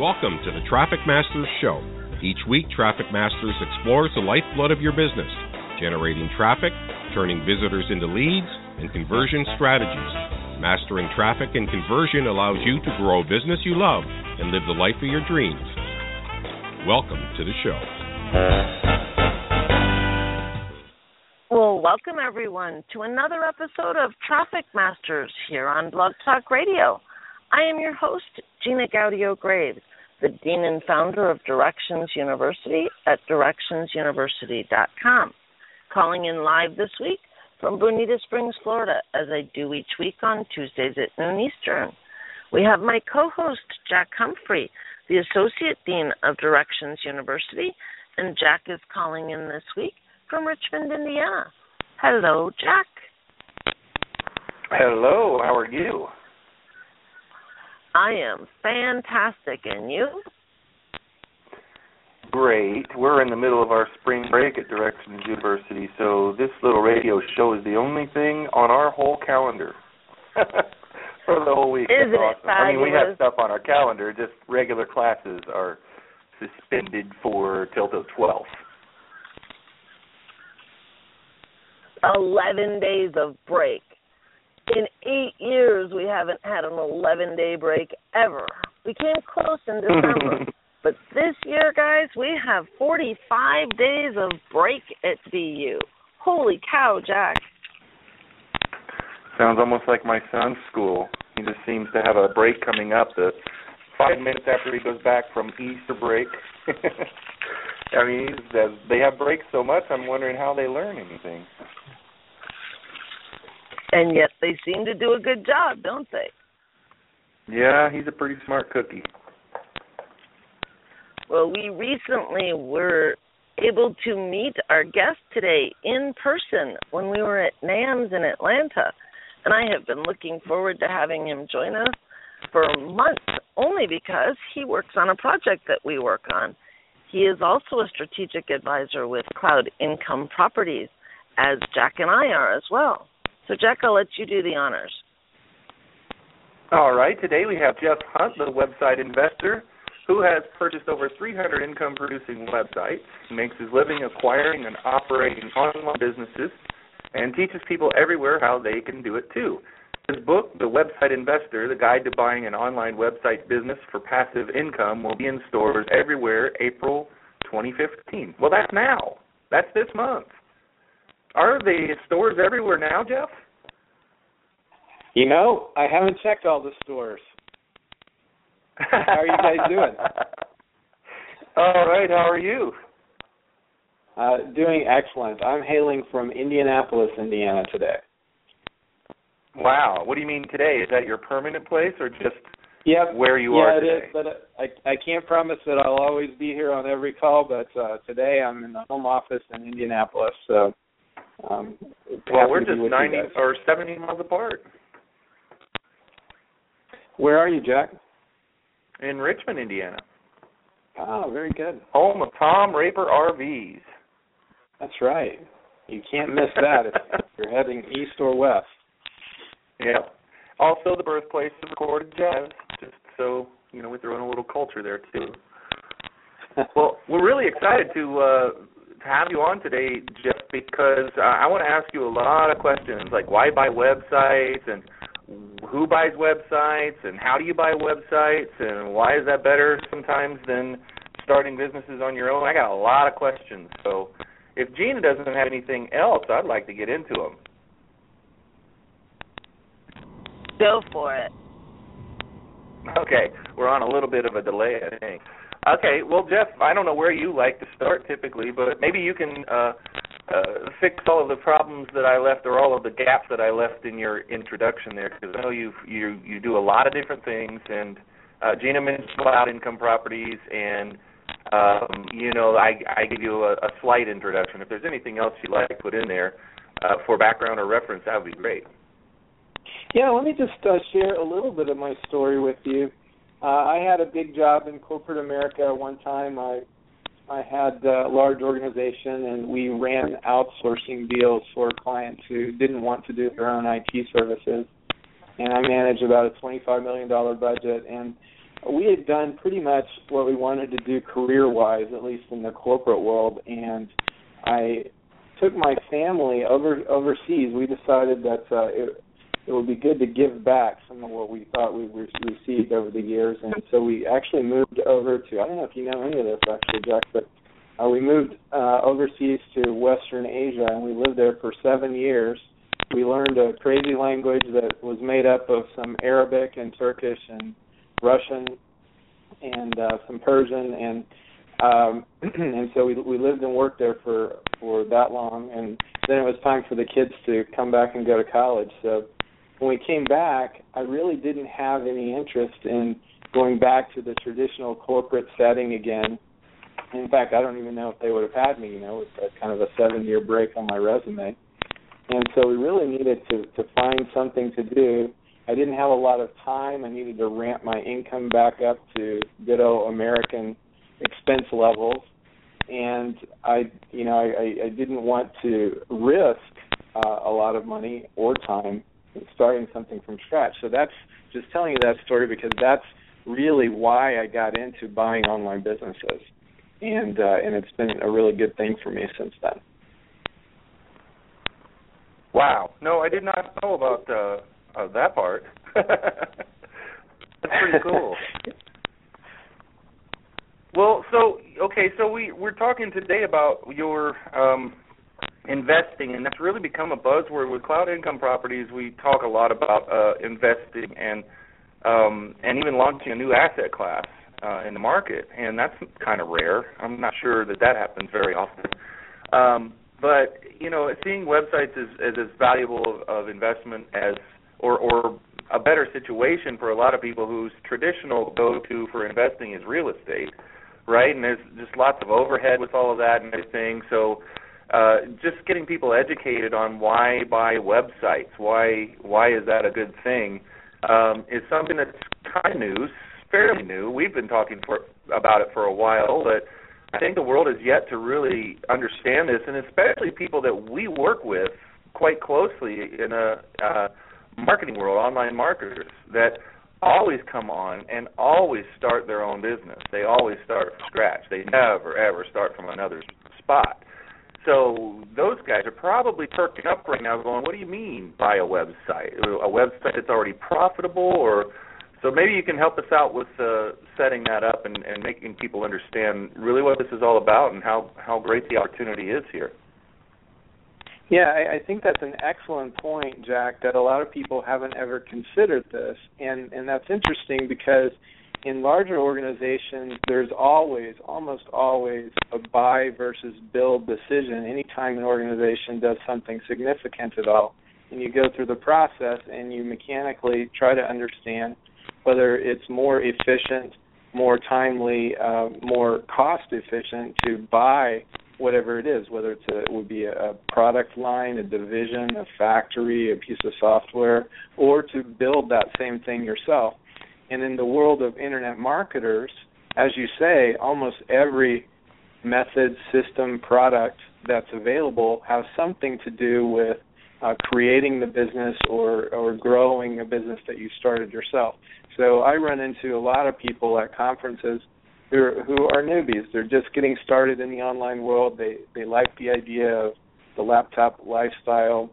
Welcome to the Traffic Masters Show. Each week, Traffic Masters explores the lifeblood of your business, generating traffic, turning visitors into leads, and conversion strategies. Mastering traffic and conversion allows you to grow a business you love and live the life of your dreams. Welcome to the show. Well, welcome everyone to another episode of Traffic Masters here on Blog Talk Radio. I am your host, Gina Gaudio Graves, the Dean and founder of Directions University at directionsuniversity.com. Calling in live this week from Bonita Springs, Florida, as I do each week on Tuesdays at noon Eastern. We have my co host, Jack Humphrey, the Associate Dean of Directions University, and Jack is calling in this week from Richmond, Indiana. Hello, Jack. Hello, how are you? I am fantastic, and you? Great. We're in the middle of our spring break at Directions University, so this little radio show is the only thing on our whole calendar for the whole week. Isn't That's it awesome. I mean, we have stuff on our calendar, just regular classes are suspended for till the 12th. 11 days of break. In eight years, we haven't had an 11 day break ever. We came close in December. but this year, guys, we have 45 days of break at DU. Holy cow, Jack. Sounds almost like my son's school. He just seems to have a break coming up that five minutes after he goes back from Easter break. I mean, they have breaks so much. I'm wondering how they learn anything. And yet they seem to do a good job, don't they? Yeah, he's a pretty smart cookie. Well, we recently were able to meet our guest today in person when we were at NAMS in Atlanta. And I have been looking forward to having him join us for months, only because he works on a project that we work on. He is also a strategic advisor with Cloud Income Properties, as Jack and I are as well. So, Jack, I'll let you do the honors. All right, today we have Jeff Hunt, the website investor, who has purchased over 300 income producing websites. Makes his living acquiring and operating online businesses and teaches people everywhere how they can do it too. His book, The Website Investor The Guide to Buying an Online Website Business for Passive Income, will be in stores everywhere April 2015. Well, that's now. That's this month. Are the stores everywhere now, Jeff? You know, I haven't checked all the stores. How are you guys doing? All right, how are you? Uh, doing excellent. I'm hailing from Indianapolis, Indiana today. Wow. What do you mean today? Is that your permanent place or just Yep. where you yeah, are it today? is, but uh, I I can't promise that I'll always be here on every call. But uh, today I'm in the home office in Indianapolis, so um, well, we're just 90 or 70 miles apart Where are you, Jack? in Richmond, Indiana, Oh, very good. home of Tom Raper RVs. That's right. You can't miss that if you're heading east or west. Yeah. Also, the birthplace of recorded jazz. Just so you know, we throw in a little culture there too. Well, we're really excited to uh, to have you on today, Jeff, because uh, I want to ask you a lot of questions, like why buy websites and who buys websites and how do you buy websites and why is that better sometimes than starting businesses on your own? I got a lot of questions. So, if Gina doesn't have anything else, I'd like to get into them. Go for it. Okay, we're on a little bit of a delay, I think. Okay, well, Jeff, I don't know where you like to start typically, but maybe you can uh, uh, fix all of the problems that I left or all of the gaps that I left in your introduction there, because I know you you you do a lot of different things, and uh, Gina mentioned cloud income properties, and um, you know I I give you a, a slight introduction. If there's anything else you'd like to put in there uh, for background or reference, that would be great. Yeah, let me just uh, share a little bit of my story with you. Uh, I had a big job in corporate America one time. I I had a large organization, and we ran outsourcing deals for clients who didn't want to do their own IT services. And I managed about a $25 million budget. And we had done pretty much what we wanted to do career-wise, at least in the corporate world, and I took my family over overseas. We decided that uh, it, it would be good to give back some of what we thought we received over the years, and so we actually moved over to. I don't know if you know any of this actually, Jack, but uh, we moved uh, overseas to Western Asia, and we lived there for seven years. We learned a crazy language that was made up of some Arabic and Turkish and Russian and uh, some Persian, and um, and so we we lived and worked there for for that long, and then it was time for the kids to come back and go to college. So when we came back, I really didn't have any interest in going back to the traditional corporate setting again. In fact, I don't even know if they would have had me, you know, with kind of a seven-year break on my resume. And so we really needed to to find something to do I didn't have a lot of time. I needed to ramp my income back up to good American expense levels, and I, you know, I, I didn't want to risk uh, a lot of money or time starting something from scratch. So that's just telling you that story because that's really why I got into buying online businesses, and uh, and it's been a really good thing for me since then. Wow! No, I did not know about uh, Oh, that part. That's pretty cool. well, so okay, so we we're talking today about your um investing and that's really become a buzzword with cloud income properties. We talk a lot about uh investing and um and even launching a new asset class uh in the market and that's kind of rare. I'm not sure that that happens very often. Um but you know, seeing websites as, as valuable of, of investment as or or a better situation for a lot of people whose traditional go-to for investing is real estate, right? And there's just lots of overhead with all of that and everything. So uh, just getting people educated on why buy websites, why why is that a good thing, um, is something that's kind of new, fairly new. We've been talking for about it for a while, but I think the world is yet to really understand this, and especially people that we work with quite closely in a uh, marketing world, online marketers that always come on and always start their own business. They always start from scratch. They never ever start from another spot. So those guys are probably perking up right now, going, "What do you mean buy a website? A website that's already profitable?" Or so maybe you can help us out with uh, setting that up and, and making people understand really what this is all about and how how great the opportunity is here. Yeah, I, I think that's an excellent point, Jack. That a lot of people haven't ever considered this, and and that's interesting because in larger organizations, there's always, almost always, a buy versus build decision. Anytime an organization does something significant at all, and you go through the process and you mechanically try to understand whether it's more efficient, more timely, uh, more cost efficient to buy whatever it is, whether it's a, it would be a product line, a division, a factory, a piece of software, or to build that same thing yourself. And in the world of internet marketers, as you say, almost every method, system, product that's available has something to do with uh, creating the business or or growing a business that you started yourself. So I run into a lot of people at conferences who are, who are newbies. They're just getting started in the online world. They they like the idea of the laptop lifestyle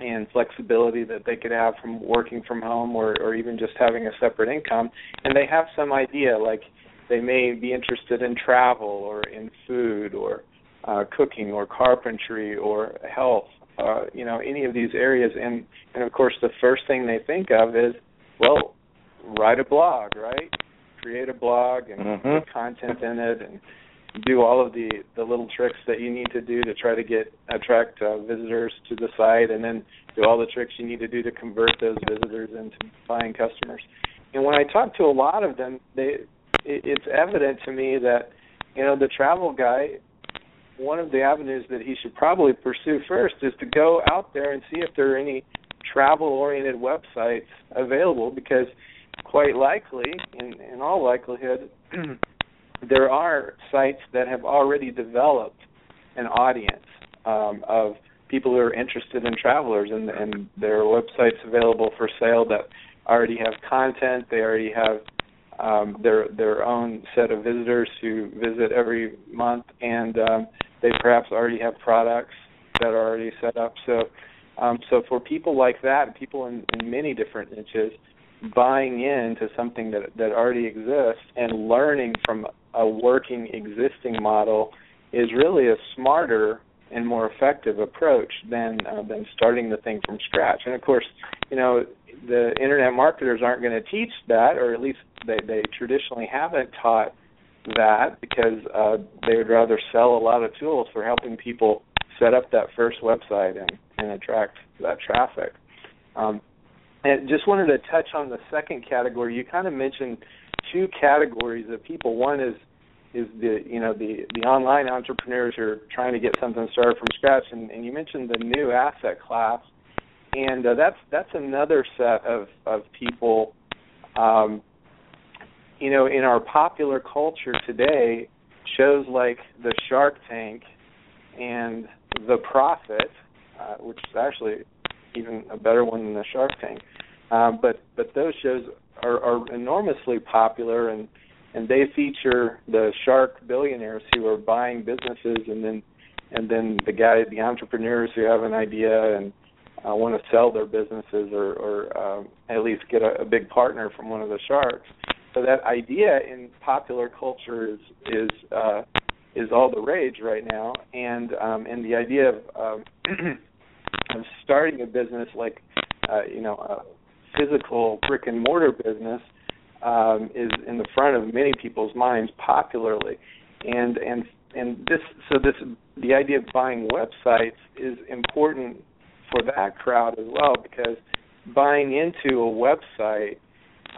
and flexibility that they could have from working from home or or even just having a separate income. And they have some idea like they may be interested in travel or in food or uh, cooking or carpentry or health. Uh, you know any of these areas and and of course the first thing they think of is well write a blog right create a blog and mm-hmm. put content in it and do all of the the little tricks that you need to do to try to get attract uh, visitors to the site and then do all the tricks you need to do to convert those visitors into buying customers. And when i talk to a lot of them they it, it's evident to me that you know the travel guy one of the avenues that he should probably pursue first is to go out there and see if there are any travel oriented websites available because quite likely, in, in all likelihood, there are sites that have already developed an audience um, of people who are interested in travelers, and, and there are websites available for sale that already have content. They already have um, their their own set of visitors who visit every month, and um, they perhaps already have products that are already set up. So, um, so for people like that, people in, in many different niches, buying into something that that already exists and learning from a working existing model is really a smarter and more effective approach than uh, than starting the thing from scratch. And of course, you know, the internet marketers aren't going to teach that, or at least they they traditionally haven't taught that because uh, they would rather sell a lot of tools for helping people set up that first website and, and attract that traffic. Um, and just wanted to touch on the second category. You kind of mentioned two categories of people. One is is the you know the the online entrepreneurs who are trying to get something started from scratch, and, and you mentioned the new asset class, and uh, that's that's another set of of people. Um, you know, in our popular culture today, shows like the Shark Tank and The Profit, uh, which is actually even a better one than the Shark Tank. Um, but but those shows are, are enormously popular, and and they feature the shark billionaires who are buying businesses, and then and then the guy, the entrepreneurs who have an idea and uh, want to sell their businesses or, or um, at least get a, a big partner from one of the sharks. So that idea in popular culture is is uh, is all the rage right now, and um, and the idea of um, of starting a business like uh, you know a physical brick and mortar business um, is in the front of many people's minds popularly, and and and this so this the idea of buying websites is important for that crowd as well because buying into a website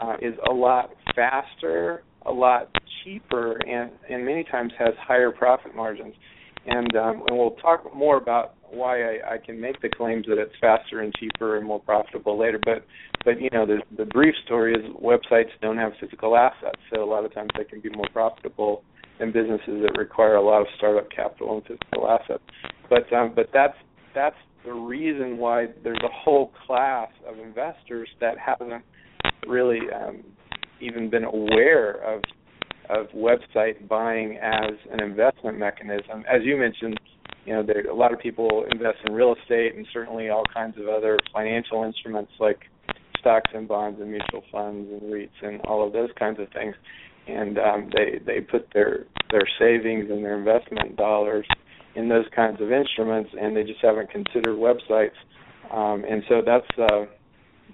uh, is a lot faster, a lot cheaper, and and many times has higher profit margins. And um, and we'll talk more about why I, I can make the claims that it's faster and cheaper and more profitable later. But but you know the the brief story is websites don't have physical assets, so a lot of times they can be more profitable than businesses that require a lot of startup capital and physical assets. But um, but that's that's the reason why there's a whole class of investors that haven't really um, even been aware of of website buying as an investment mechanism. As you mentioned, you know, there a lot of people invest in real estate and certainly all kinds of other financial instruments like stocks and bonds and mutual funds and REITs and all of those kinds of things. And um, they they put their their savings and their investment dollars in those kinds of instruments, and they just haven't considered websites. Um, and so that's uh,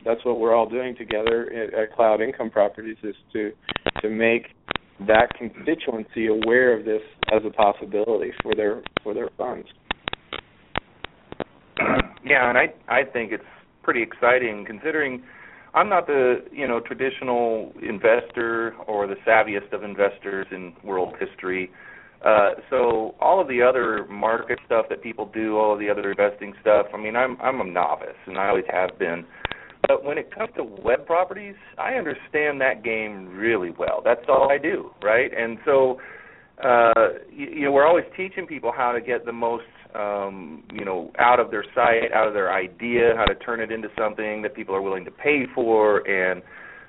that's what we're all doing together at, at Cloud Income Properties is to to make that constituency aware of this as a possibility for their for their funds. Yeah, and I I think it's pretty exciting considering I'm not the you know traditional investor or the savviest of investors in world history. Uh, so all of the other market stuff that people do, all of the other investing stuff. I mean, I'm I'm a novice, and I always have been. But when it comes to web properties, I understand that game really well. That's all I do, right? And so, uh, you, you know, we're always teaching people how to get the most, um, you know, out of their site, out of their idea, how to turn it into something that people are willing to pay for, and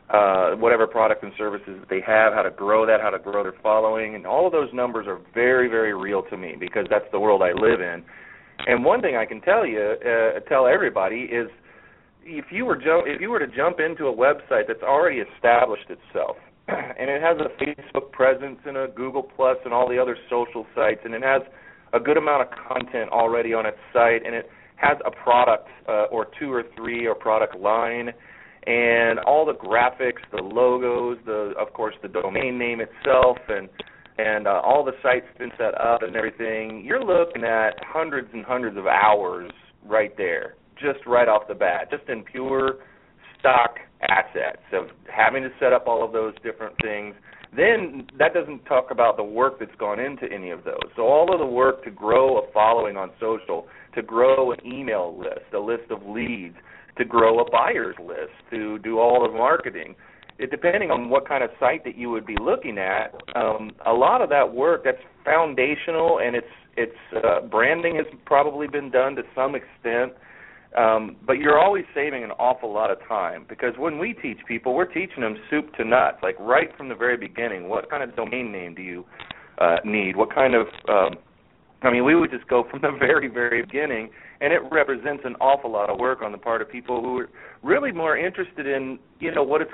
uh, whatever products and services that they have, how to grow that, how to grow their following, and all of those numbers are very, very real to me because that's the world I live in. And one thing I can tell you, uh, tell everybody is if you were if you were to jump into a website that's already established itself and it has a Facebook presence and a Google Plus and all the other social sites and it has a good amount of content already on its site and it has a product uh, or two or three or product line and all the graphics, the logos, the of course the domain name itself and and uh, all the sites been set up and everything, you're looking at hundreds and hundreds of hours right there just right off the bat, just in pure stock assets of having to set up all of those different things. Then that doesn't talk about the work that's gone into any of those. So all of the work to grow a following on social, to grow an email list, a list of leads, to grow a buyer's list, to do all the marketing. It, depending on what kind of site that you would be looking at, um, a lot of that work that's foundational and it's it's uh, branding has probably been done to some extent Um, but you're always saving an awful lot of time because when we teach people, we're teaching them soup to nuts, like right from the very beginning. What kind of domain name do you uh, need? What kind of um, I mean, we would just go from the very, very beginning, and it represents an awful lot of work on the part of people who are really more interested in, you know, what it's.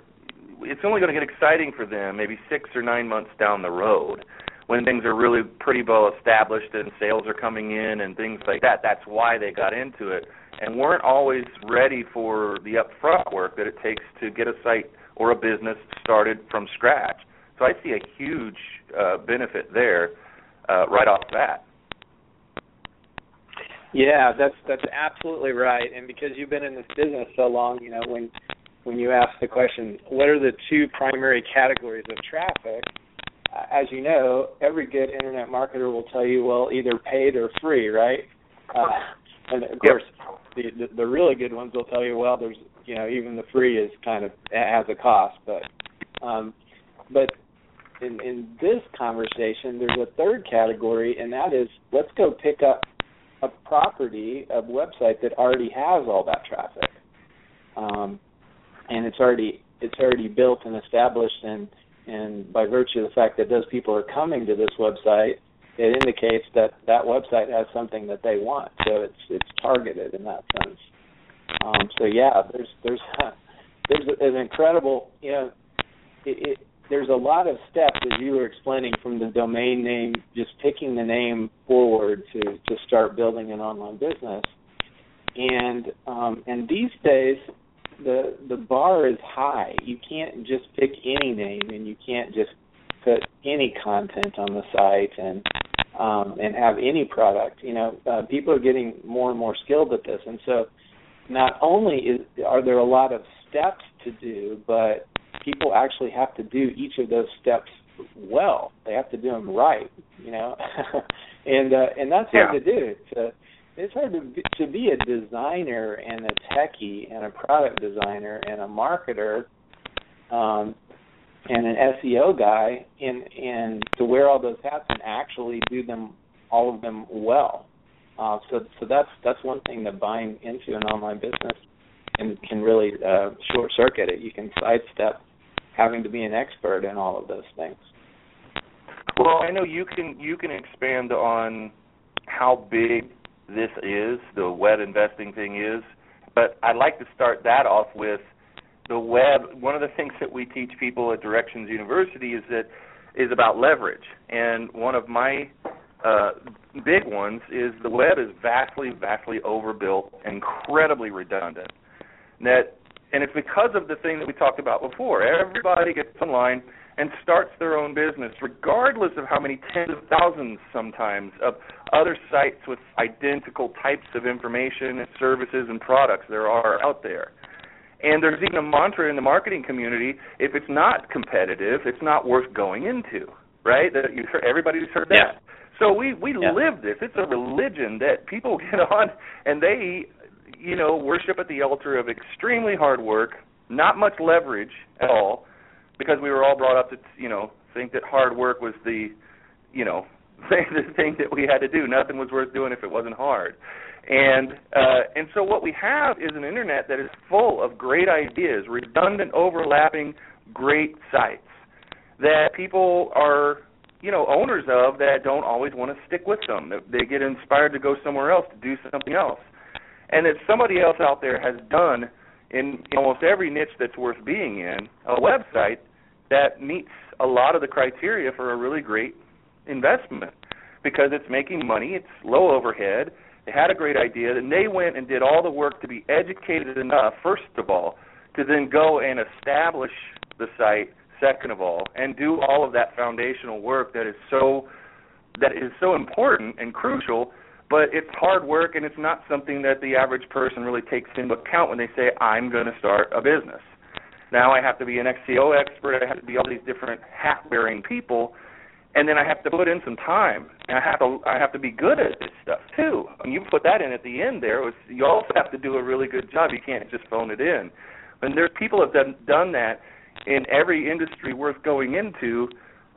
It's only going to get exciting for them maybe six or nine months down the road, when things are really pretty well established and sales are coming in and things like that. That's why they got into it and weren't always ready for the upfront work that it takes to get a site or a business started from scratch. So I see a huge uh, benefit there uh, right off the bat. Yeah, that's that's absolutely right. And because you've been in this business so long, you know when when you ask the question, what are the two primary categories of traffic? As you know, every good internet marketer will tell you, well, either paid or free, right? Uh, and of course, the, the the really good ones will tell you, well, there's you know even the free is kind of has a cost, but um, but in in this conversation, there's a third category, and that is let's go pick up a property, a website that already has all that traffic, um, and it's already it's already built and established, and and by virtue of the fact that those people are coming to this website, it indicates that that website has something that they want. So it's it's targeted in that sense. Um, so yeah, there's there's there's an incredible you know it, it, there's a lot of steps as you were explaining from the domain name, just picking the name forward to to start building an online business. And um, and these days the the bar is high. You can't just pick any name and you can't just put any content on the site and um, and have any product. You know, uh, people are getting more and more skilled at this, and so not only is are there a lot of steps to do, but people actually have to do each of those steps well. They have to do them right. You know, and uh, and that's hard yeah. to do. It's, uh, it's hard to be, to be a designer and a techie and a product designer and a marketer um, and an SEO guy and to wear all those hats and actually do them all of them well. Uh, so so that's that's one thing that buying into an online business can can really uh, short circuit it. You can sidestep having to be an expert in all of those things. Well, I know you can you can expand on how big this is, the web investing thing is, but I'd like to start that off with the web, one of the things that we teach people at Directions University is that is about leverage. And one of my uh, big ones is the web is vastly, vastly overbuilt, incredibly redundant. That, and it's because of the thing that we talked about before. Everybody gets online and starts their own business, regardless of how many tens of thousands sometimes of other sites with identical types of information and services and products there are out there. And there's even a mantra in the marketing community: if it's not competitive, it's not worth going into. Right? That you heard, everybody's heard that. Yeah. So we we yeah. live this. It's a religion that people get on, and they, you know, worship at the altar of extremely hard work, not much leverage at all, because we were all brought up to, you know, think that hard work was the, you know, the thing that we had to do. Nothing was worth doing if it wasn't hard. And uh, and so what we have is an internet that is full of great ideas, redundant, overlapping, great sites that people are you know owners of that don't always want to stick with them. They get inspired to go somewhere else to do something else, and that somebody else out there has done in almost every niche that's worth being in a website that meets a lot of the criteria for a really great investment because it's making money, it's low overhead they had a great idea, and they went and did all the work to be educated enough, first of all, to then go and establish the site, second of all, and do all of that foundational work that is so that is so important and crucial. But it's hard work, and it's not something that the average person really takes into account when they say, "I'm going to start a business." Now I have to be an SEO expert. I have to be all these different hat-wearing people and then I have to put in some time, and I have to I have to be good at this stuff too. And you put that in at the end there. Was, you also have to do a really good job. You can't just phone it in. And there people have done done that in every industry worth going into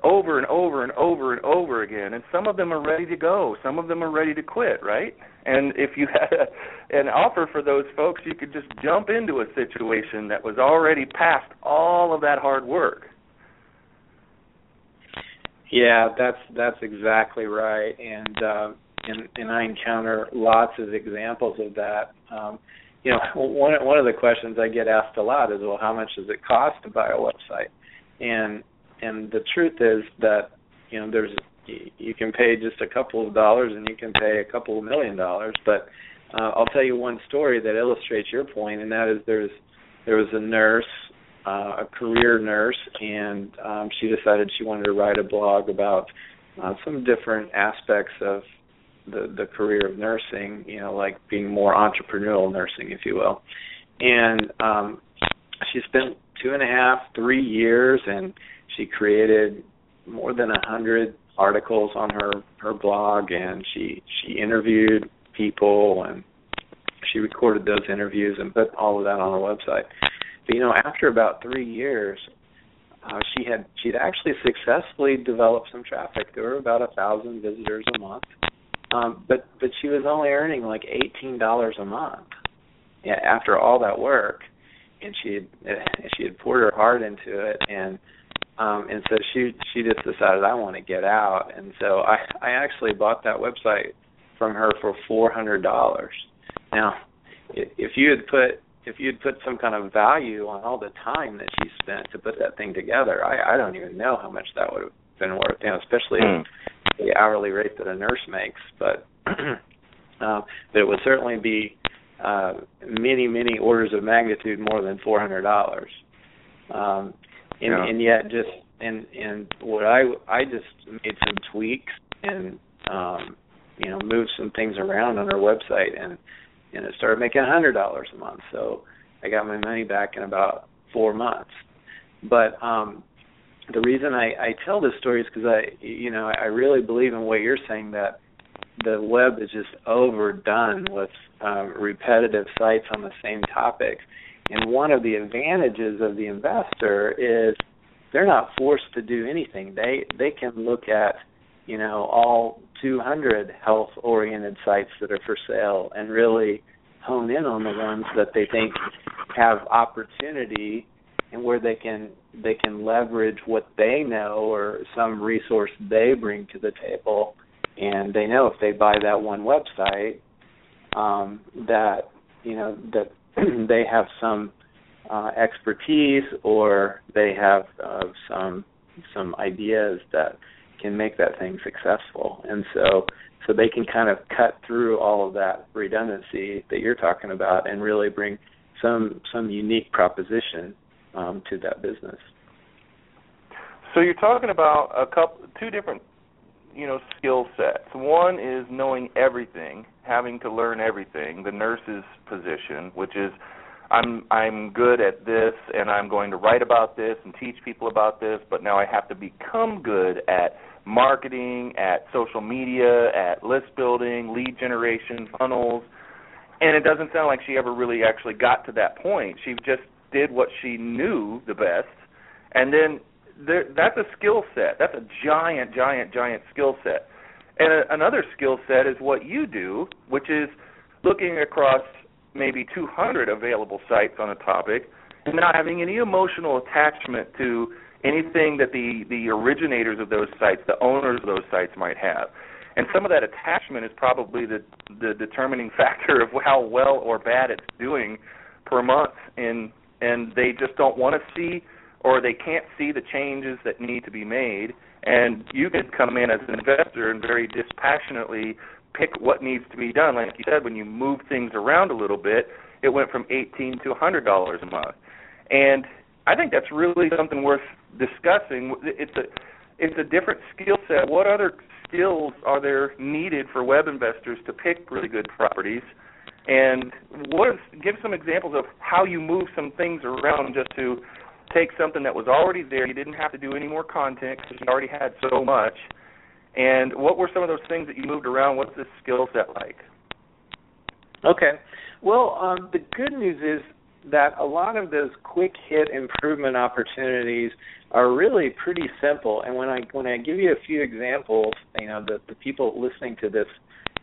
over and over and over and over again and some of them are ready to go some of them are ready to quit right and if you had a, an offer for those folks you could just jump into a situation that was already past all of that hard work yeah that's that's exactly right. And uh and and I encounter lots of examples of that. Um you know one one of the questions I get asked a lot is well how much does it cost to buy a website? And and the truth is that you know there's you can pay just a couple of dollars and you can pay a couple of million dollars. But uh, I'll tell you one story that illustrates your point and that is there's there was a nurse uh, a career nurse and um, she decided she wanted to write a blog about uh, some different aspects of the the career of nursing you know like being more entrepreneurial nursing if you will. And um she spent two and a half three years and she created more than a hundred articles on her her blog and she she interviewed people and she recorded those interviews and put all of that on her website but you know after about three years uh, she had she'd actually successfully developed some traffic. There were about a thousand visitors a month. Um but but she was only earning like eighteen dollars a month yeah, after all that work. And she had she had poured her heart into it. And um and so she she just decided I want to get out. And so I I actually bought that website from her for four hundred dollars. Now, if you had put if you'd put some kind of value on all the time that she spent to put that thing together, I I don't even know how much that would have been worth, you know, especially mm. the hourly rate that a nurse makes. But uh, but it would certainly be uh many many orders of magnitude more than four hundred dollars. Um, and yeah. and yet just and and what I I just made some tweaks and um you know moved some things around on our website and and it started making a hundred dollars a month. So I got my money back in about four months. But um the reason I I tell this story is because I you know I really believe in what you're saying that the web is just overdone with um, repetitive sites on the same topic and one of the advantages of the investor is they're not forced to do anything. They they can look at, you know, all 200 health oriented sites that are for sale and really hone in on the ones that they think have opportunity and where they can they can leverage what they know or some resource they bring to the table. And they know if they buy that one website um that you know that they have some uh, expertise or they have uh, some some ideas that can make that thing successful. And so so they can kind of cut through all of that redundancy that you're talking about and really bring some some unique proposition um, to that business. So you're talking about a couple two different you know skill sets. One is knowing everything having to learn everything the nurse's position which is I'm I'm good at this and I'm going to write about this and teach people about this, but now I have to become good at marketing, at social media, at list building, lead generation, funnels. And it doesn't sound like she ever really actually got to that point. She just did what she knew the best. And then there, that's a skill set. That's a giant, giant, giant skill set. And a, another skill set is what you do, which is looking across maybe 200 available sites on a topic and not having any emotional attachment to anything that the the originators of those sites, the owners of those sites might have. And some of that attachment is probably the the determining factor of how well or bad it's doing per month and and they just don't want to see or they can't see the changes that need to be made and you can come in as an investor and very dispassionately pick what needs to be done. Like you said, when you move things around a little bit, it went from eighteen to hundred dollars a month, and I think that's really something worth discussing. It's a it's a different skill set. What other skills are there needed for web investors to pick really good properties? And what is, give some examples of how you move some things around just to take something that was already there. You didn't have to do any more content because you already had so much, and what were some of those things that you moved around? What's this skill set like? Okay. Well, um, the good news is that a lot of those quick hit improvement opportunities are really pretty simple. And when I when I give you a few examples, you know, the the people listening to this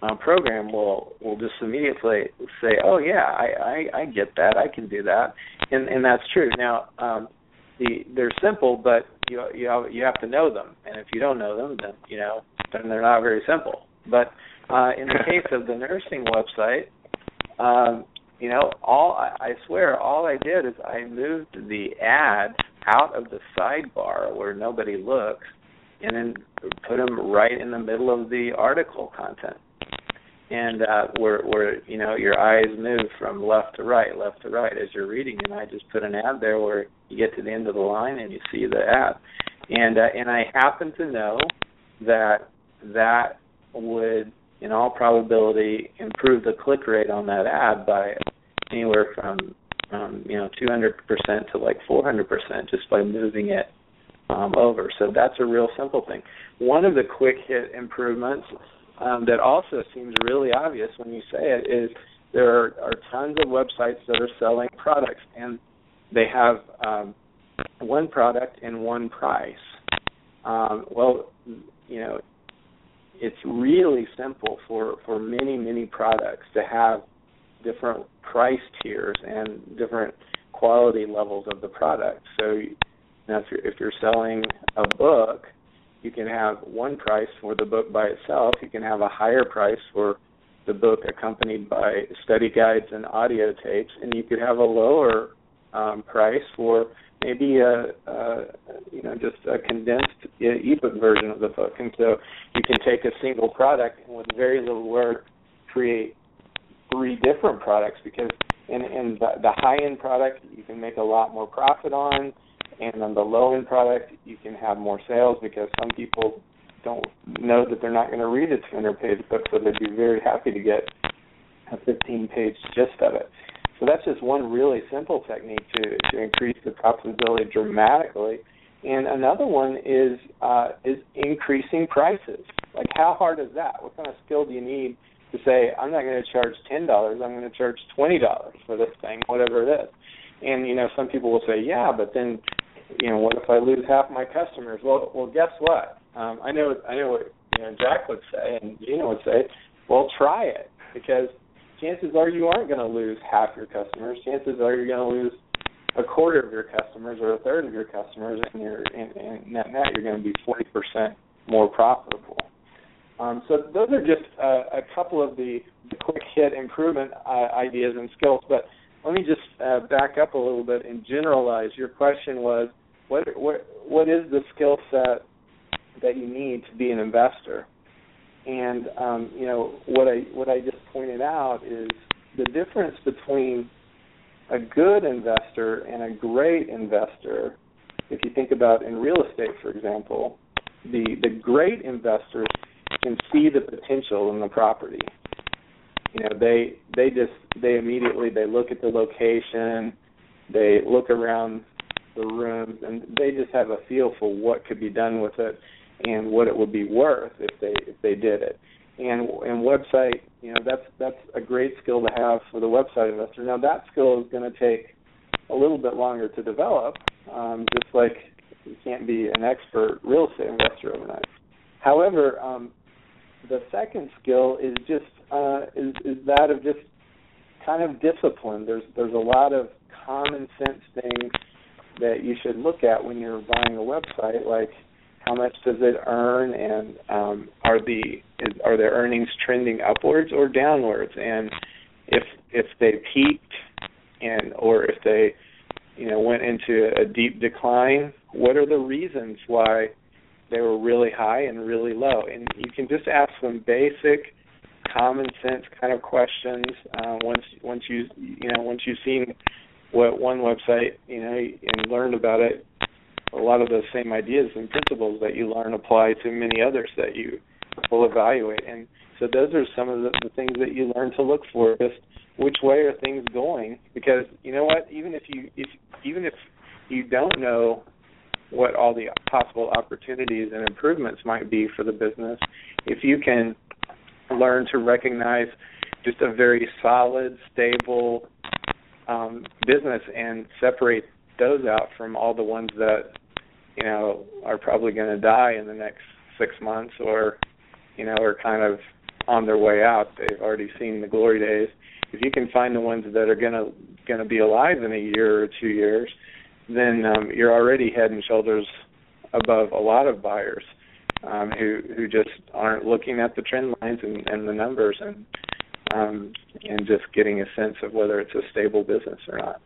um, program will will just immediately say, "Oh yeah, I, I I get that. I can do that," and and that's true. Now, um, the they're simple, but you you have, you have to know them, and if you don't know them, then you know then they're not very simple. But uh, in the case of the nursing website, um, you know, all I, I swear, all I did is I moved the ad out of the sidebar where nobody looks, and then put them right in the middle of the article content and uh where where you know your eyes move from left to right left to right as you're reading and i just put an ad there where you get to the end of the line and you see the ad and uh, and i happen to know that that would in all probability improve the click rate on that ad by anywhere from um, you know 200% to like 400% just by moving it um, over. So that's a real simple thing. One of the quick hit improvements um, that also seems really obvious when you say it is there are, are tons of websites that are selling products and they have um, one product and one price. Um, well, you know, it's really simple for for many many products to have different price tiers and different quality levels of the product. So, you if you're if you're selling a book, you can have one price for the book by itself. You can have a higher price for the book accompanied by study guides and audio tapes, and you could have a lower um, price for maybe a, a you know just a condensed ebook version of the book. And so you can take a single product and with very little work create three different products because in, in the, the high end product you can make a lot more profit on and on the low end product you can have more sales because some people don't know that they're not going to read a 200 page book so they'd be very happy to get a 15 page gist of it. So that's just one really simple technique to to increase the profitability dramatically. And another one is uh, is increasing prices. Like how hard is that? What kind of skill do you need to say I'm not going to charge ten dollars, I'm going to charge twenty dollars for this thing, whatever it is. And you know, some people will say, yeah, but then, you know, what if I lose half my customers? Well, well, guess what? Um, I know, I know what you know Jack would say, and Gina would say, well, try it because chances are you aren't going to lose half your customers. Chances are you're going to lose a quarter of your customers or a third of your customers, and you're and, and net net you're going to be forty percent more profitable. Um, so those are just uh, a couple of the, the quick hit improvement uh, ideas and skills. But let me just uh, back up a little bit and generalize. Your question was, what what what is the skill set that you need to be an investor? And um, you know what I what I just pointed out is the difference between a good investor and a great investor. If you think about in real estate, for example, the the great investors can see the potential in the property. You know, they they just they immediately they look at the location, they look around the rooms, and they just have a feel for what could be done with it and what it would be worth if they if they did it. And and website, you know, that's that's a great skill to have for the website investor. Now that skill is going to take a little bit longer to develop, um, just like you can't be an expert real estate investor overnight. However, um, the second skill is just uh, is is that of just kind of discipline. There's there's a lot of common sense things that you should look at when you're buying a website, like how much does it earn, and um, are the is, are their earnings trending upwards or downwards, and if if they peaked and or if they you know went into a deep decline, what are the reasons why they were really high and really low. And you can just ask them basic, common sense kind of questions. Uh, once once you you know once you've seen what one website you know and learned about it, a lot of those same ideas and principles that you learn apply to many others that you will evaluate. And so those are some of the, the things that you learn to look for. Just which way are things going? Because you know what, even if you if even if you don't know what all the possible opportunities and improvements might be for the business if you can learn to recognize just a very solid, stable um, business and separate those out from all the ones that you know are probably going to die in the next six months or you know are kind of on their way out. They've already seen the glory days. If you can find the ones that are going to going to be alive in a year or two years, then um, you're already head and shoulders above a lot of buyers um, who who just aren't looking at the trend lines and, and the numbers and um, and just getting a sense of whether it's a stable business or not.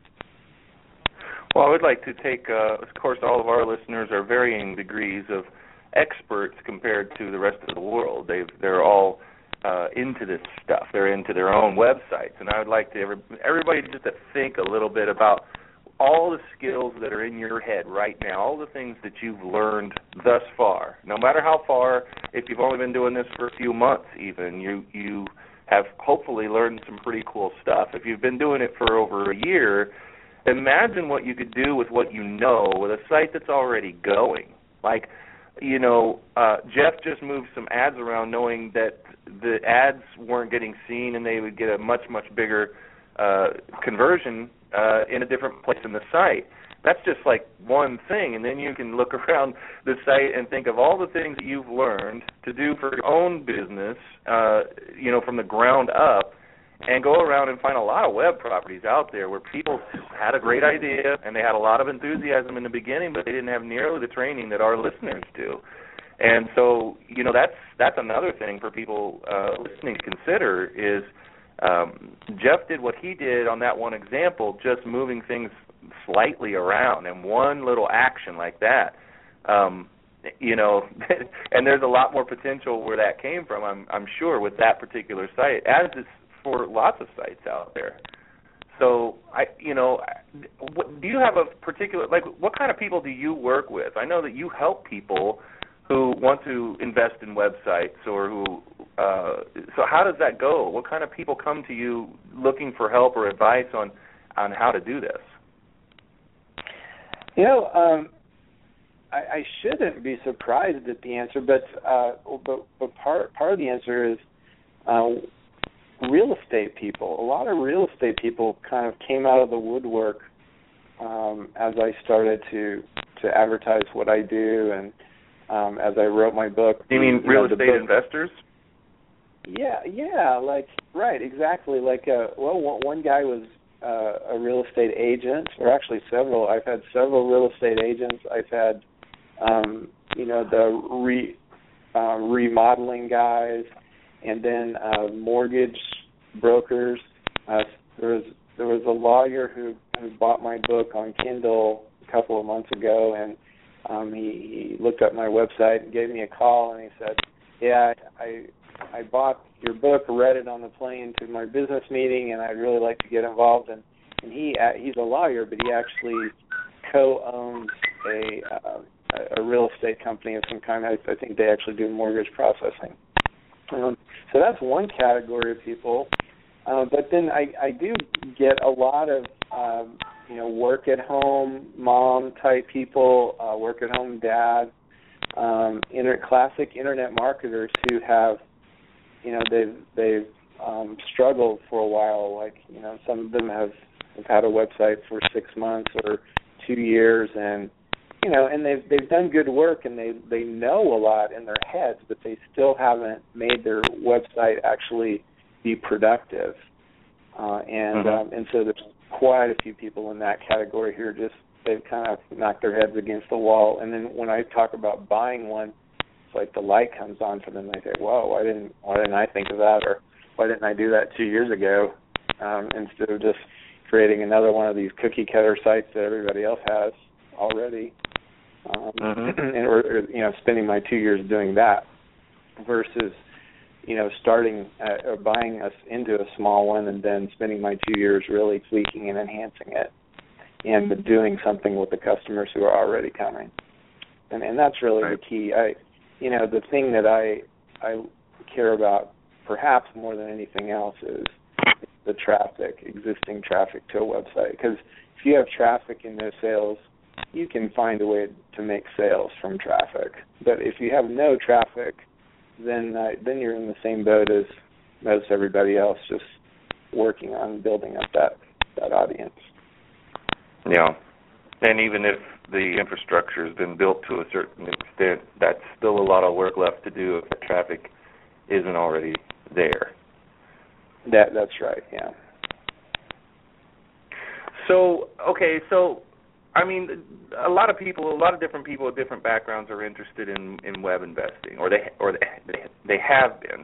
Well, I would like to take, uh, of course, all of our listeners are varying degrees of experts compared to the rest of the world. They they're all uh, into this stuff. They're into their own websites, and I would like to every, everybody just to think a little bit about all the skills that are in your head right now, all the things that you've learned thus far. No matter how far, if you've only been doing this for a few months, even you you have hopefully learned some pretty cool stuff. If you've been doing it for over a year, imagine what you could do with what you know with a site that's already going. Like, you know, uh, Jeff just moved some ads around knowing that the ads weren't getting seen and they would get a much much bigger uh, conversion uh, in a different place in the site. That's just like one thing, and then you can look around the site and think of all the things that you've learned to do for your own business, uh, you know, from the ground up, and go around and find a lot of web properties out there where people had a great idea and they had a lot of enthusiasm in the beginning, but they didn't have nearly the training that our listeners do. And so, you know, that's that's another thing for people uh, listening to consider is um, Jeff did what he did on that one example, just moving things slightly around, and one little action like that. Um, you know, and there's a lot more potential where that came from. I'm I'm sure with that particular site, as is for lots of sites out there. So I, you know, do you have a particular like what kind of people do you work with? I know that you help people who want to invest in websites or who uh, so how does that go? What kind of people come to you looking for help or advice on on how to do this? You know um I, I shouldn't be surprised at the answer but uh but but part part of the answer is uh real estate people. A lot of real estate people kind of came out of the woodwork um as I started to to advertise what I do and um, as I wrote my book. You mean you real know, estate investors? Yeah, yeah, like right, exactly. Like uh, well, one, one guy was uh, a real estate agent, or actually several. I've had several real estate agents. I've had, um, you know, the re uh, remodeling guys, and then uh, mortgage brokers. Uh, there was there was a lawyer who who bought my book on Kindle a couple of months ago, and um, he, he looked up my website and gave me a call, and he said, "Yeah, I I bought your book, read it on the plane to my business meeting, and I'd really like to get involved." And and he uh, he's a lawyer, but he actually co-owns a uh, a real estate company of some kind. I, I think they actually do mortgage processing. Um, so that's one category of people. Uh, but then I, I do get a lot of um, you know work at home mom type people, uh, work at home dad, um, inter- classic internet marketers who have you know they've they've um, struggled for a while. Like you know some of them have, have had a website for six months or two years and you know and they've they've done good work and they they know a lot in their heads but they still haven't made their website actually be productive uh and mm-hmm. um and so there's quite a few people in that category here just they've kind of knocked their heads against the wall. And then when I talk about buying one, it's like the light comes on for them. They say, "Whoa, why didn't why didn't I think of that?" Or "Why didn't I do that two years ago?" Um, instead of just creating another one of these cookie cutter sites that everybody else has already, um, mm-hmm. and or, or you know, spending my two years doing that versus you know, starting uh, or buying us into a small one and then spending my two years really tweaking and enhancing it and mm-hmm. doing something with the customers who are already coming. And and that's really right. the key. I you know, the thing that I I care about perhaps more than anything else is the traffic, existing traffic to a website because if you have traffic and no sales, you can find a way to make sales from traffic. But if you have no traffic, then uh, then you're in the same boat as as everybody else, just working on building up that that audience. Yeah, and even if the infrastructure has been built to a certain extent, that's still a lot of work left to do if the traffic isn't already there. That that's right. Yeah. So okay, so I mean, a lot of people, a lot of different people with different backgrounds are interested in in web investing, or they or they they have been,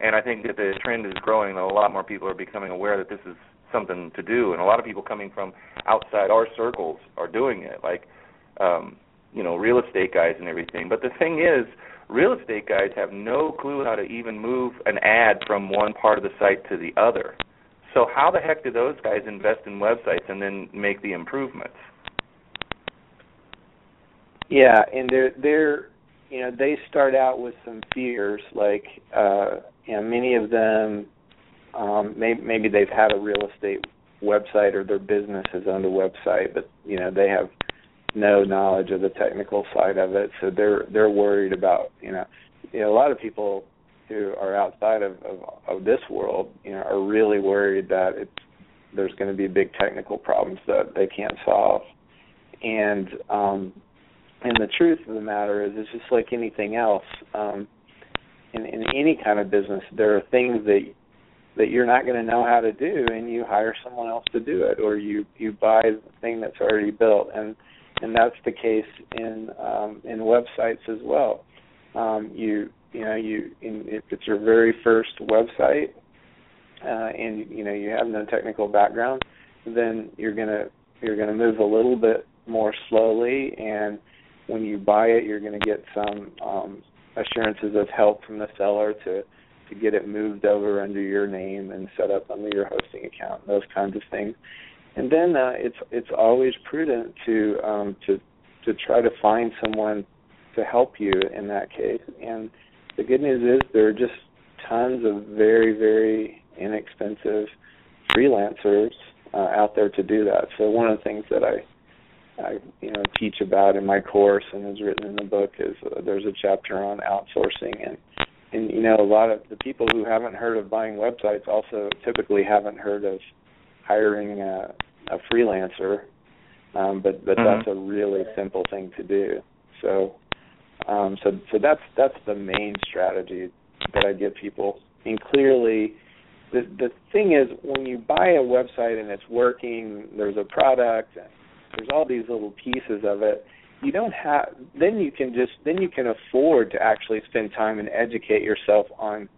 and I think that the trend is growing. A lot more people are becoming aware that this is something to do, and a lot of people coming from outside our circles are doing it, like um, you know, real estate guys and everything. But the thing is, real estate guys have no clue how to even move an ad from one part of the site to the other. So how the heck do those guys invest in websites and then make the improvements? Yeah, and they're they're you know they start out with some fears like uh you know many of them um maybe maybe they've had a real estate website or their business has owned a website but you know they have no knowledge of the technical side of it so they're they're worried about you know you know a lot of people who are outside of of, of this world you know are really worried that it's there's going to be big technical problems that they can't solve. And um and the truth of the matter is it's just like anything else. Um in in any kind of business there are things that that you're not going to know how to do and you hire someone else to do it or you you buy the thing that's already built. And and that's the case in um in websites as well. Um you you know you in, if it's your very first website uh and you know you have no technical background then you're going to you're going to move a little bit more slowly and when you buy it, you're going to get some um, assurances of help from the seller to to get it moved over under your name and set up under your hosting account, those kinds of things. And then uh, it's it's always prudent to um, to to try to find someone to help you in that case. And the good news is there are just tons of very very inexpensive freelancers uh, out there to do that. So one of the things that I I you know teach about in my course and is written in the book is uh, there's a chapter on outsourcing and and you know a lot of the people who haven't heard of buying websites also typically haven't heard of hiring a, a freelancer um but but mm-hmm. that's a really simple thing to do so um so so that's that's the main strategy that I give people and clearly the the thing is when you buy a website and it's working there's a product and there's all these little pieces of it. You don't have then you can just then you can afford to actually spend time and educate yourself on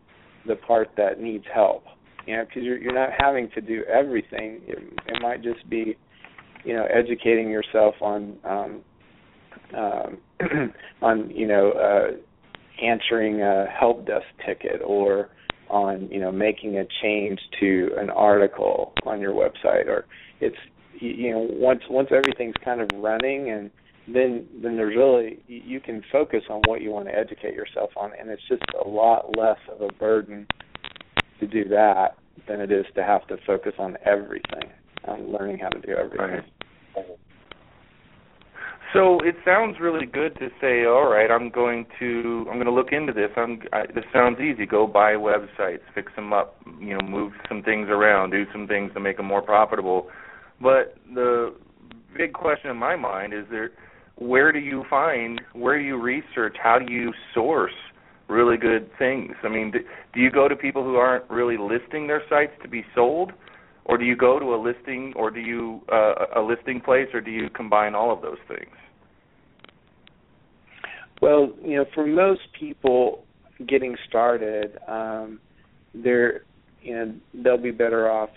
the part that needs help you know because you're you're not having to do everything. It, it might just be you know educating yourself on um um on you know uh answering a help desk ticket or on you know making a change to an article on your website or it's you know once once everything's kind of running and then then there's really you can focus on what you want to educate yourself on and it's just a lot less of a burden to do that than it is to have to focus on everything on learning how to do everything. Right. so it sounds really good to say all right i'm going to i'm going to look into this. I'm I, this sounds easy. Go buy websites fix them up you know move some things around do some things to make them more profitable but the big question in my mind is there where do you find where do you research how do you source really good things? I mean do, do you go to people who aren't really listing their sites to be sold? Or do you go to a listing or do you uh, a listing place or do you combine all of those things? Well you know for most people getting started um they're you know they'll be better off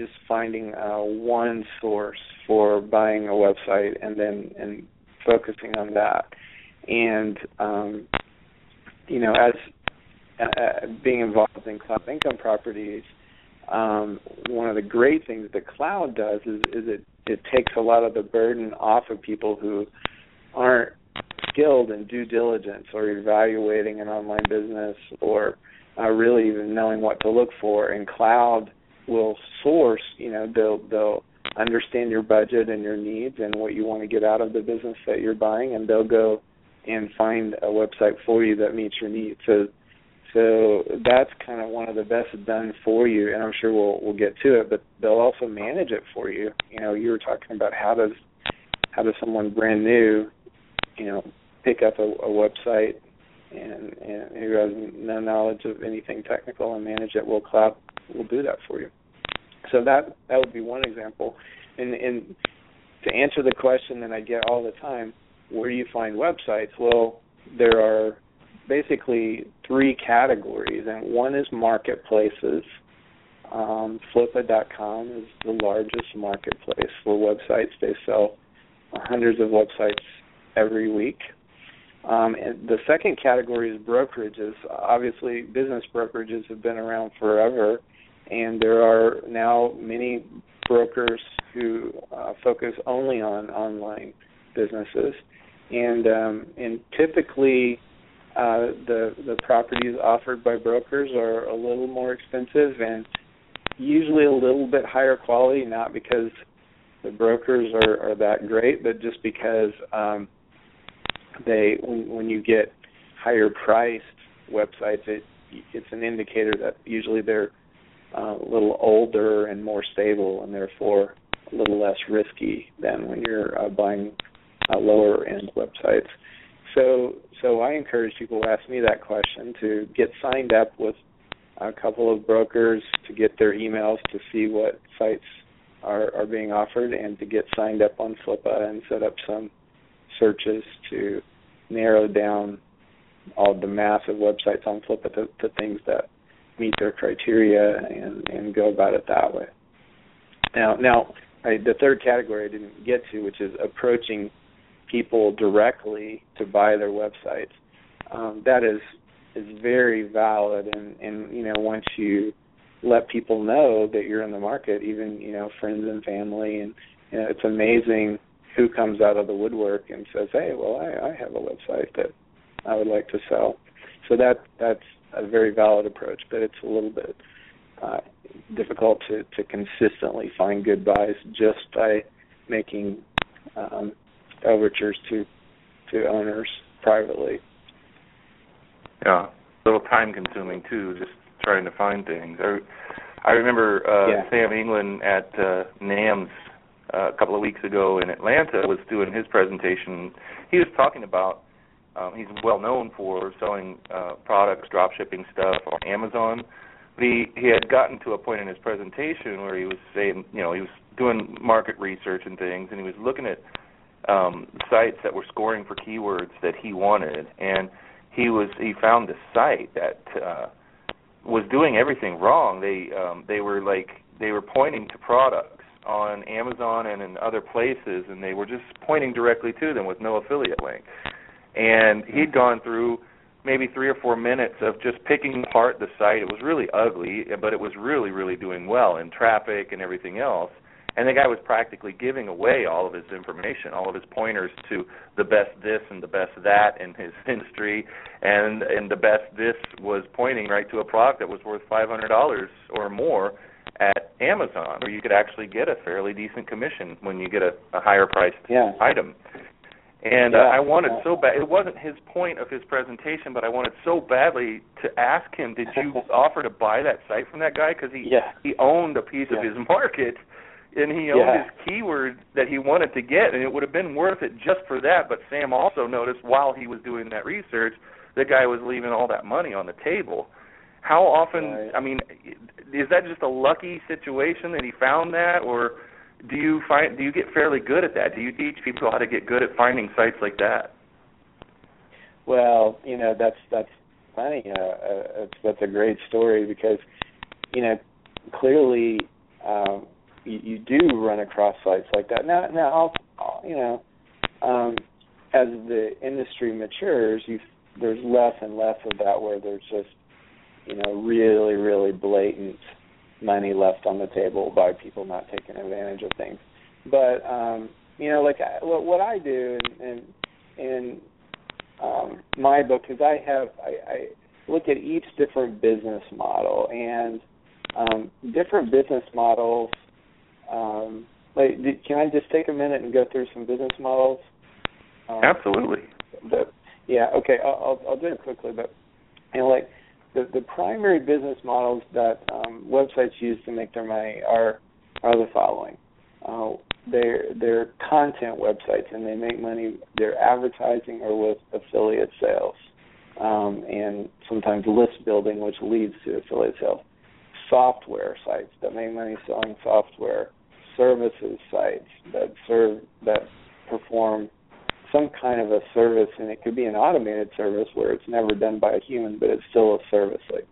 just finding uh, one source for buying a website and then and focusing on that. And um, you know, as uh, being involved in cloud income properties, um, one of the great things the cloud does is, is it it takes a lot of the burden off of people who aren't skilled in due diligence or evaluating an online business or uh, really even knowing what to look for. in cloud will source, you know, they'll they'll understand your budget and your needs and what you want to get out of the business that you're buying and they'll go and find a website for you that meets your needs. So So that's kind of one of the best done for you, and I'm sure we'll we'll get to it. But they'll also manage it for you. You know, you were talking about how does how does someone brand new, you know, pick up a, a website and, and who has no knowledge of anything technical and manage it. Well, cloud will do that for you. So that that would be one example. And, and to answer the question that I get all the time, where do you find websites? Well, there are basically three categories, and one is marketplaces. Um, Flippa.com is the largest marketplace for websites. They sell hundreds of websites every week. Um, and the second category is brokerages. Obviously, business brokerages have been around forever, and there are now many brokers who uh, focus only on online businesses, and um, and typically uh, the the properties offered by brokers are a little more expensive and usually a little bit higher quality, not because the brokers are, are that great, but just because um, they when, when you get higher priced websites, it it's an indicator that usually they're a little older and more stable, and therefore a little less risky than when you're uh, buying uh, lower end websites. So so I encourage people who ask me that question to get signed up with a couple of brokers to get their emails to see what sites are, are being offered and to get signed up on Flippa and set up some searches to narrow down all the massive websites on Flippa to, to things that meet their criteria and, and go about it that way. Now, now I, the third category I didn't get to, which is approaching people directly to buy their websites. Um, that is is very valid, and and you know once you let people know that you're in the market, even you know friends and family, and you know, it's amazing who comes out of the woodwork and says, "Hey, well, I, I have a website that I would like to sell." So that that's a very valid approach, but it's a little bit uh, difficult to to consistently find good buys just by making um, overtures to to owners privately. Yeah, a little time consuming too, just trying to find things. I I remember uh, yeah. Sam England at uh, NAMS uh, a couple of weeks ago in Atlanta was doing his presentation. He was talking about um, he's well known for selling uh, products, drop shipping stuff on Amazon. But he he had gotten to a point in his presentation where he was saying, you know, he was doing market research and things, and he was looking at um, sites that were scoring for keywords that he wanted, and he was he found a site that uh, was doing everything wrong. They um, they were like they were pointing to products on Amazon and in other places, and they were just pointing directly to them with no affiliate link. And he'd gone through maybe three or four minutes of just picking apart the site. It was really ugly, but it was really really doing well in traffic and everything else and the guy was practically giving away all of his information, all of his pointers to the best this and the best that in his industry, and and the best this was pointing right to a product that was worth five hundred dollars or more at Amazon, where you could actually get a fairly decent commission when you get a, a higher priced yeah. item. And uh, I wanted so bad. It wasn't his point of his presentation, but I wanted so badly to ask him, "Did you offer to buy that site from that guy?" Because he yeah. he owned a piece yeah. of his market, and he owned yeah. his keyword that he wanted to get, and it would have been worth it just for that. But Sam also noticed while he was doing that research, the guy was leaving all that money on the table. How often? Right. I mean, is that just a lucky situation that he found that, or do you find do you get fairly good at that? Do you teach people how to get good at finding sites like that? Well, you know that's that's funny. Uh, uh, that's a great story because you know clearly um, you, you do run across sites like that. Now, now, I'll, you know, um, as the industry matures, you there's less and less of that where there's just, you know, really, really blatant money left on the table by people not taking advantage of things. But um, you know, like I, what, what I do in in, in um, my book is I have I, I look at each different business model and um, different business models um, like, can I just take a minute and go through some business models? Um, Absolutely. But yeah, okay, I'll, I'll, I'll do it quickly. But you know, like the, the primary business models that um, websites use to make their money are are the following. Uh, they're they're content websites, and they make money. They're advertising or with affiliate sales, um, and sometimes list building, which leads to affiliate sales. Software sites that make money selling software, services sites that serve that perform some kind of a service, and it could be an automated service where it's never done by a human, but it's still a service. Like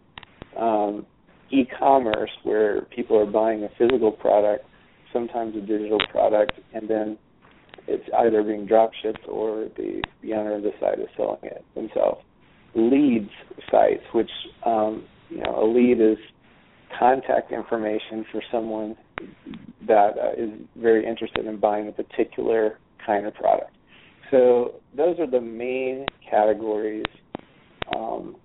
um, e-commerce, where people are buying a physical product, sometimes a digital product, and then it's either being drop shipped or the the owner of the site is selling it themselves. Leads sites, which um, you know, a lead is contact information for someone that uh, is very interested in buying a particular kind of product. So those are the main categories um,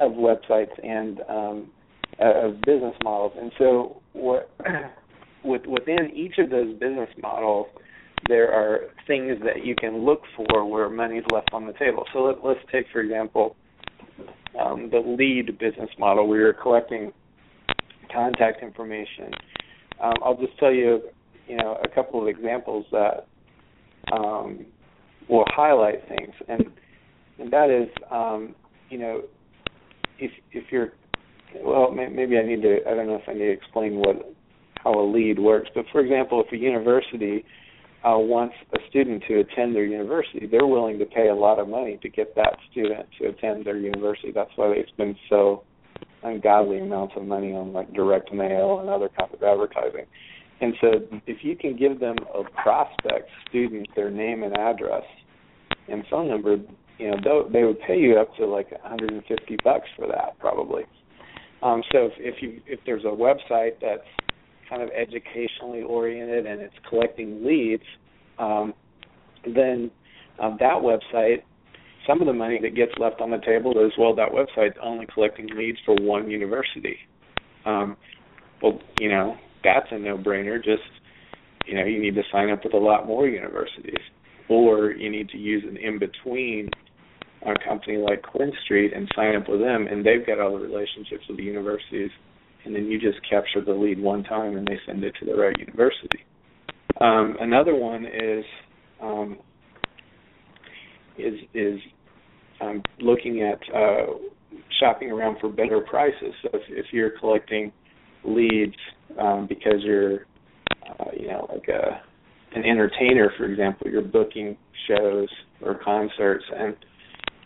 of websites and um, of business models. And so what with, within each of those business models, there are things that you can look for where money is left on the table. So let, us take, for example, um, the lead business model. We are collecting contact information. Um, I'll just tell you, you know, a couple of examples that um, will highlight things, and and that is, um, you know, if if you're, well, maybe I need to. I don't know if I need to explain what how a lead works, but for example, if a university uh, wants a student to attend their university, they're willing to pay a lot of money to get that student to attend their university. That's why they spend so ungodly amounts of money on like direct mail and other kinds of advertising. And so if you can give them a prospect student their name and address and phone number, you know, they would pay you up to like 150 bucks for that probably. Um, so if, if you if there's a website that's kind of educationally oriented and it's collecting leads, um, then um, that website, some of the money that gets left on the table is well, that website's only collecting leads for one university. Um, well, you know, that's a no-brainer. Just you know, you need to sign up with a lot more universities, or you need to use an in-between a company like Quinn Street and sign up with them, and they've got all the relationships with the universities, and then you just capture the lead one time, and they send it to the right university. Um, another one is um, is is um, looking at uh, shopping around for better prices. So if, if you're collecting leads um, because you're, uh, you know, like a an entertainer, for example, you're booking shows or concerts and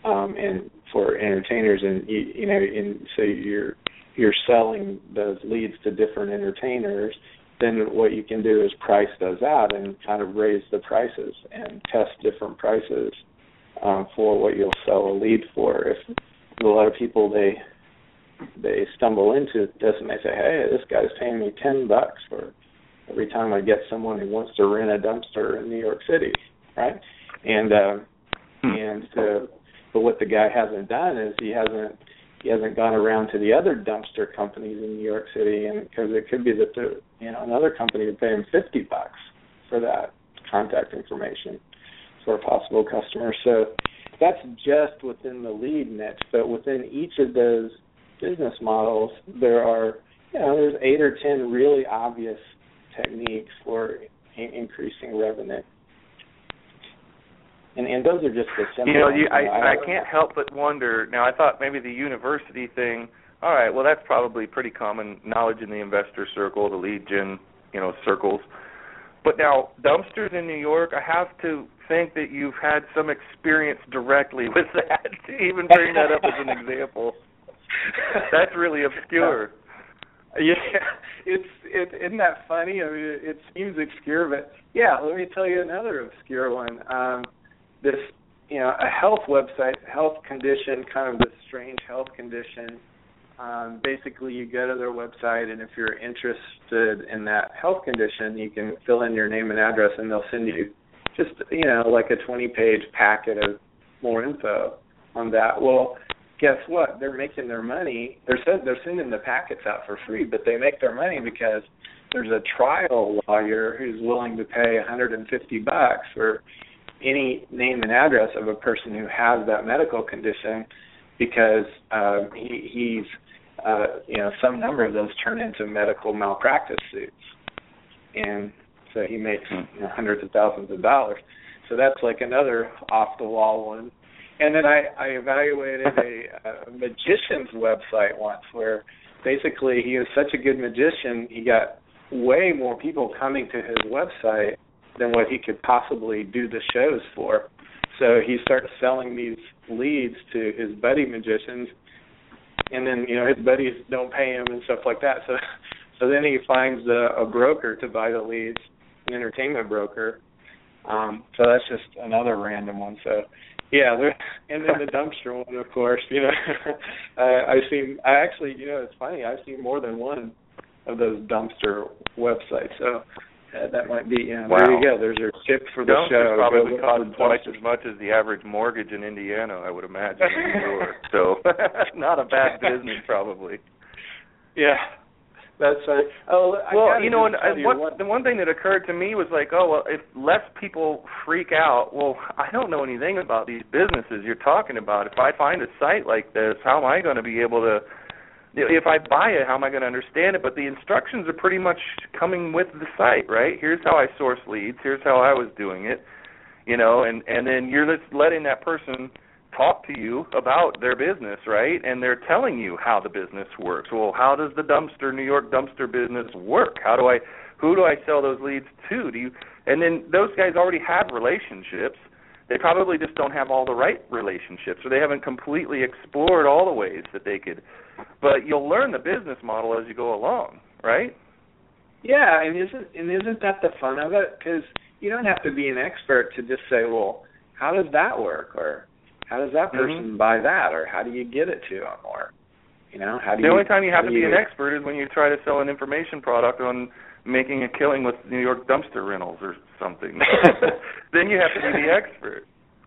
um, and for entertainers, and you, you know, and so you're you're selling those leads to different entertainers. Then what you can do is price those out and kind of raise the prices and test different prices um, for what you'll sell a lead for. If a lot of people they they stumble into this and they say, "Hey, this guy's paying me ten bucks for every time I get someone who wants to rent a dumpster in New York City," right? And uh, hmm. and uh, but what the guy hasn't done is he hasn't he hasn't gone around to the other dumpster companies in New York City, and because it could be that the you know another company would pay him fifty bucks for that contact information for a possible customer. So that's just within the lead niche, but within each of those business models, there are you know there's eight or ten really obvious techniques for in- increasing revenue. And, and those are just the simple. You know, you, I I, I can't help but wonder. Now, I thought maybe the university thing. All right, well, that's probably pretty common knowledge in the investor circle, the lead gen, you know, circles. But now, dumpsters in New York, I have to think that you've had some experience directly with that to even bring that up as an example. That's really obscure. Yeah, it's it isn't that funny? I mean, it, it seems obscure, but yeah, let me tell you another obscure one. Um, this, you know, a health website, health condition, kind of this strange health condition. Um, basically, you go to their website, and if you're interested in that health condition, you can fill in your name and address, and they'll send you just, you know, like a 20-page packet of more info on that. Well, guess what? They're making their money. They're they're sending the packets out for free, but they make their money because there's a trial lawyer who's willing to pay 150 bucks for any name and address of a person who has that medical condition because um, he, he's uh, you know some number of those turn into medical malpractice suits, and so he makes you know, hundreds of thousands of dollars. So that's like another off the wall one. And then I, I evaluated a, a magician's website once where basically he was such a good magician he got way more people coming to his website than what he could possibly do the shows for. So he starts selling these leads to his buddy magicians, and then you know his buddies don't pay him and stuff like that. So so then he finds a, a broker to buy the leads, an entertainment broker. Um, so that's just another random one. So yeah, and then the dumpster one, of course. You know, I, I've seen. I actually, you know, it's funny. I've seen more than one of those dumpster websites. So uh, that might be. Yeah, wow. There you go. There's your tip for the Dumpsters show. probably cost twice as much as the average mortgage in Indiana, I would imagine. in New York. so not a bad business, probably. Yeah, that's right. Oh, I well, you know, and you what, what- the one thing that occurred to me was like, oh well, if less people freak out, well, I don't know anything about these businesses you're talking about. If I find a site like this, how am I going to be able to? If I buy it, how am I going to understand it? But the instructions are pretty much coming with the site, right? Here's how I source leads. Here's how I was doing it, you know, and and then you're just letting that person talk to you about their business, right? And they're telling you how the business works. Well, how does the dumpster New York dumpster business work? How do I who do I sell those leads to? Do you and then those guys already have relationships. They probably just don't have all the right relationships or they haven't completely explored all the ways that they could but you'll learn the business model as you go along, right? Yeah, and isn't and isn't that the fun of it? Because you don't have to be an expert to just say, well, how does that work, or how does that person Mhm. buy that, or how do you get it to them, or you know, how do The you? only time you have to do be an expert is when you try to sell an information product on making a killing with New York dumpster rentals or something. then you have to be the expert.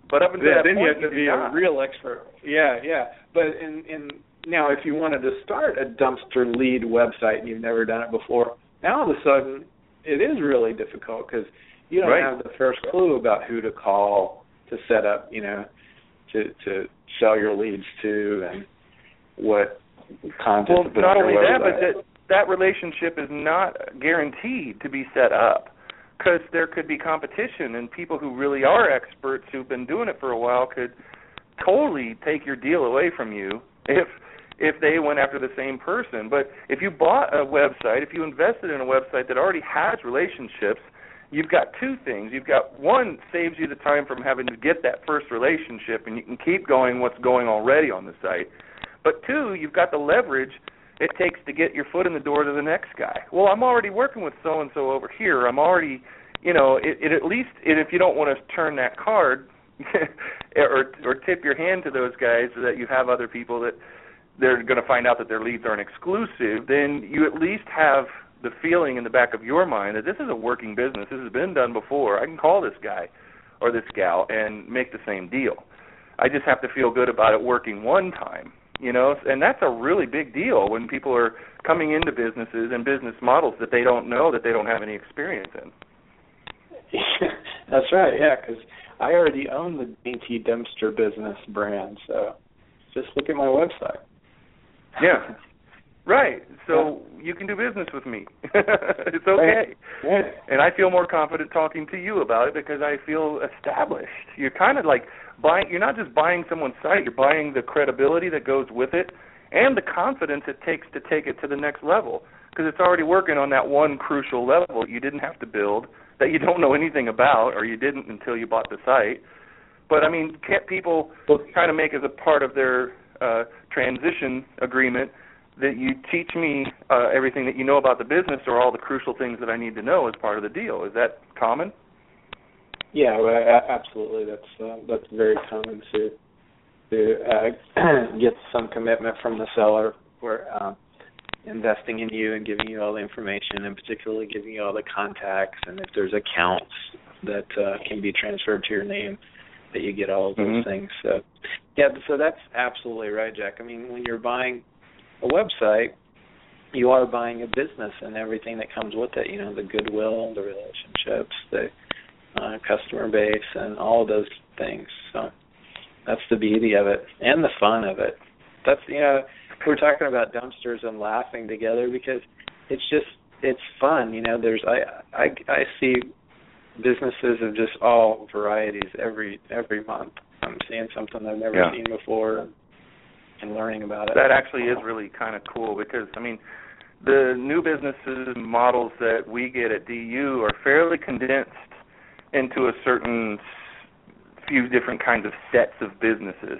But up until Yeah, that then point, you have to do be not. a real expert. Yeah, yeah. But in in now, if you wanted to start a dumpster lead website and you've never done it before, now all of a sudden it is really difficult because you don't Right. have the first clue about who to call to set up, you know, to to sell your leads to and what content Well, to put not on only that, but that that relationship is not guaranteed to be set up because there could be competition, and people who really are experts who've been doing it for a while could totally take your deal away from you if if they went after the same person. But if you bought a website, if you invested in a website that already has relationships, you've got two things. You've got one saves you the time from having to get that first relationship, and you can keep going what's going already on the site. But two, you've got the leverage it takes to get your foot in the door to the next guy. Well, I'm already working with so and so over here. I'm already, you know, it, it at least and if you don't want to turn that card or or tip your hand to those guys so that you have other people that they're going to find out that their leads aren't exclusive, then you at least have the feeling in the back of your mind that this is a working business. This has been done before. I can call this guy or this gal and make the same deal. I just have to feel good about it working one time, you know, and that's a really big deal when people are coming into businesses and business models that they don't know that they don't have any experience in. That's right. Yeah, because I already own the Dainty Dumpster Business brand, so just look at my website. Yeah. Right. So you can do business with me. it's okay. Right. And I feel more confident talking to you about it because I feel established. You're kind of like buying you're not just buying someone's site, you're buying the credibility that goes with it and the confidence it takes to take it to the next level because it's already working on that one crucial level you didn't have to build that you don't know anything about or you didn't until you bought the site. But I mean, can't people kind of make as a part of their uh, transition agreement that you teach me uh, everything that you know about the business or all the crucial things that I need to know as part of the deal. Is that common? Yeah, well, absolutely. That's uh, that's very common to to uh, get some commitment from the seller for uh, investing in you and giving you all the information, and particularly giving you all the contacts and if there's accounts that uh, can be transferred to your name, that you get all of those Mhm. things. So, yeah, so that's absolutely right, Jack. I mean, when you're buying a website, you are buying a business and everything that comes with it. You know, the goodwill, the relationships, the uh, customer base, and all of those things. So that's the beauty of it and the fun of it. That's you know we're talking about dumpsters and laughing together because it's just it's fun. You know, there's I I I see businesses of just all varieties every every month. I'm seeing something I've never Yeah. seen before and, and learning about it. That actually is really kind of cool because I mean, the new businesses models that we get at DU are fairly condensed into a certain few different kinds of sets of businesses,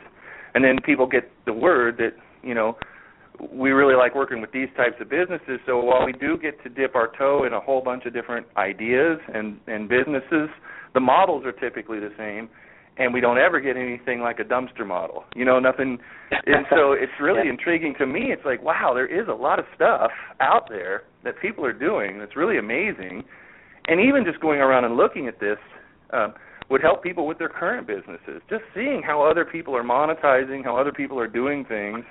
and then people get the word that you know we really like working with these types of businesses. So while we do get to dip our toe in a whole bunch of different ideas and and businesses, the models are typically the same and we don't ever get anything like a dumpster model. You know, nothing. And so it's really Yeah. intriguing to me. It's like, wow, there is a lot of stuff out there that people are doing that's really amazing. And even just going around and looking at this um, would help people with their current businesses. Just seeing how other people are monetizing, how other people are doing things,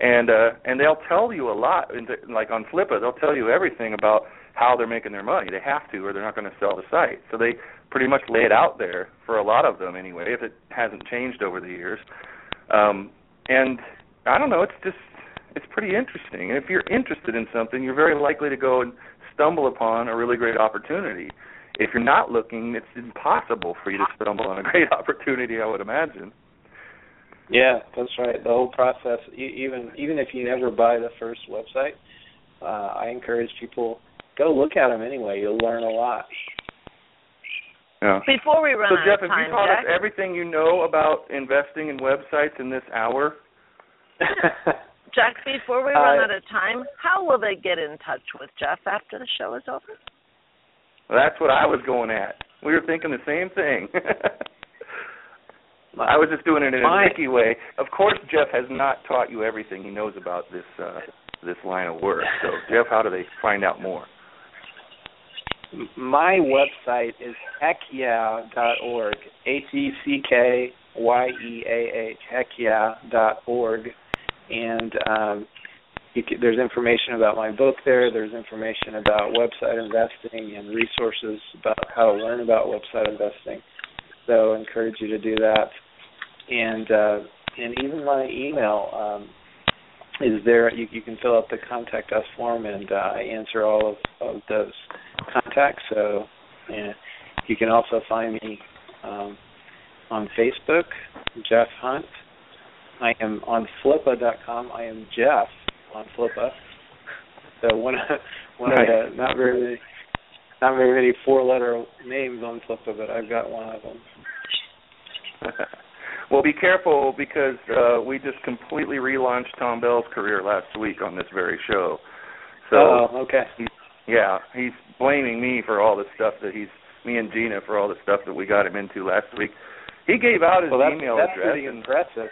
and uh, and they'll tell you a lot. Like on Flippa, they'll tell you everything about how they're making their money. They have to, or they're not going to sell the site. So they pretty much lay it out there for a lot of them anyway, if it hasn't changed over the years. Um, and I don't know, it's just it's pretty interesting. And if you're interested in something, you're very likely to go and stumble upon a really great opportunity. If you're not looking, it's impossible for you to stumble on a great opportunity, I would imagine. Yeah, that's right. The whole process, even even if you never buy the first website, uh, I encourage people go look at them anyway. You'll learn a lot. Yeah. Before we run So out Jeff, of have time, you taught Jack, us everything you know about investing in websites in this hour? Jack, before we run Uh, out of time, how will they get in touch with Jeff after the show is over? Well, that's what I was going at. We were thinking the same thing. I was just doing it in a My- tricky way. Of course, Jeff has not taught you everything he knows about this uh, this line of work. So, Jeff, how do they find out more? My website is heckyeah.org. H E C K Y E A H heckyeah.org, and um, can, there's information about my book there. There's information about website investing and resources about how to learn about website investing. So I encourage you to do that. And uh, and even my email um, is there. You, you can fill out the contact us form, and uh, I answer all of, of those contacts. So and you can also find me um, on Facebook, Jeff Hunt. I am on Flippa.com. I am Jeff on Flippa. So one of one of the not very many not very many four letter names on Flippa, but I've got one of them. well, be careful because uh, we just completely relaunched Tom Bell's career last week on this very show. So, oh, okay. Yeah, he's blaming me for all the stuff that he's me and Gina for all the stuff that we got him into last week. He gave out his Well, that's, email that's address. pretty and- impressive.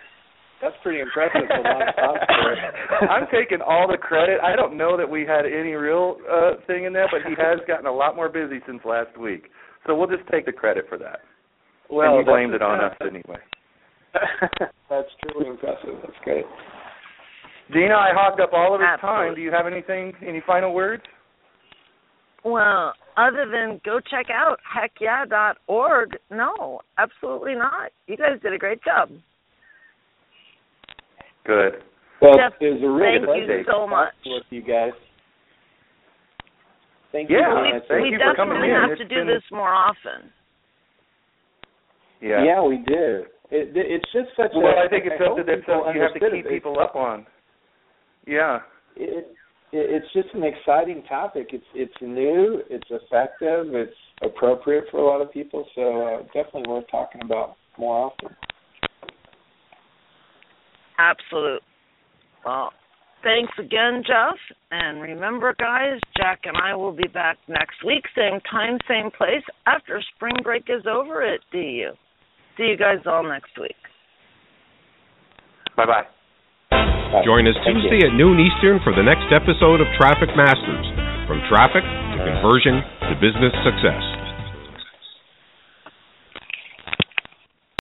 That's pretty impressive for one. I'm taking all the credit. I don't know that we had any real uh thing in that, but he has gotten a lot more busy since last week. So we'll just take the credit for that. Well, and he blamed it on us anyway. that's truly impressive. That's great. Gina, I hogged up all of his time. Do you have anything any final words? Well, other than go check out heckyeah.org, no, absolutely not. You guys did a great job. Good. Well, Jeff, it was a real thank you so much. talk with you guys. Thank Yeah, you. we Donna. thank we you for coming definitely in. have It's to do been- this more often. Yeah. Yeah, we do. It, it's just such Well, a. I think it's something that people you have to keep it. people up on. Yeah. It, it, it's just an exciting topic. It's it's new. It's effective. It's appropriate for a lot of people. So uh, definitely worth talking about more often. Absolute. Well, thanks again, Jeff. And remember, guys, Jack and I will be back next week, same time, same place, after spring break is over at DU. See you guys all next week. Bye bye. Join us. Tuesday at noon Eastern for the next episode of Traffic Masters From Traffic to Conversion to Business Success.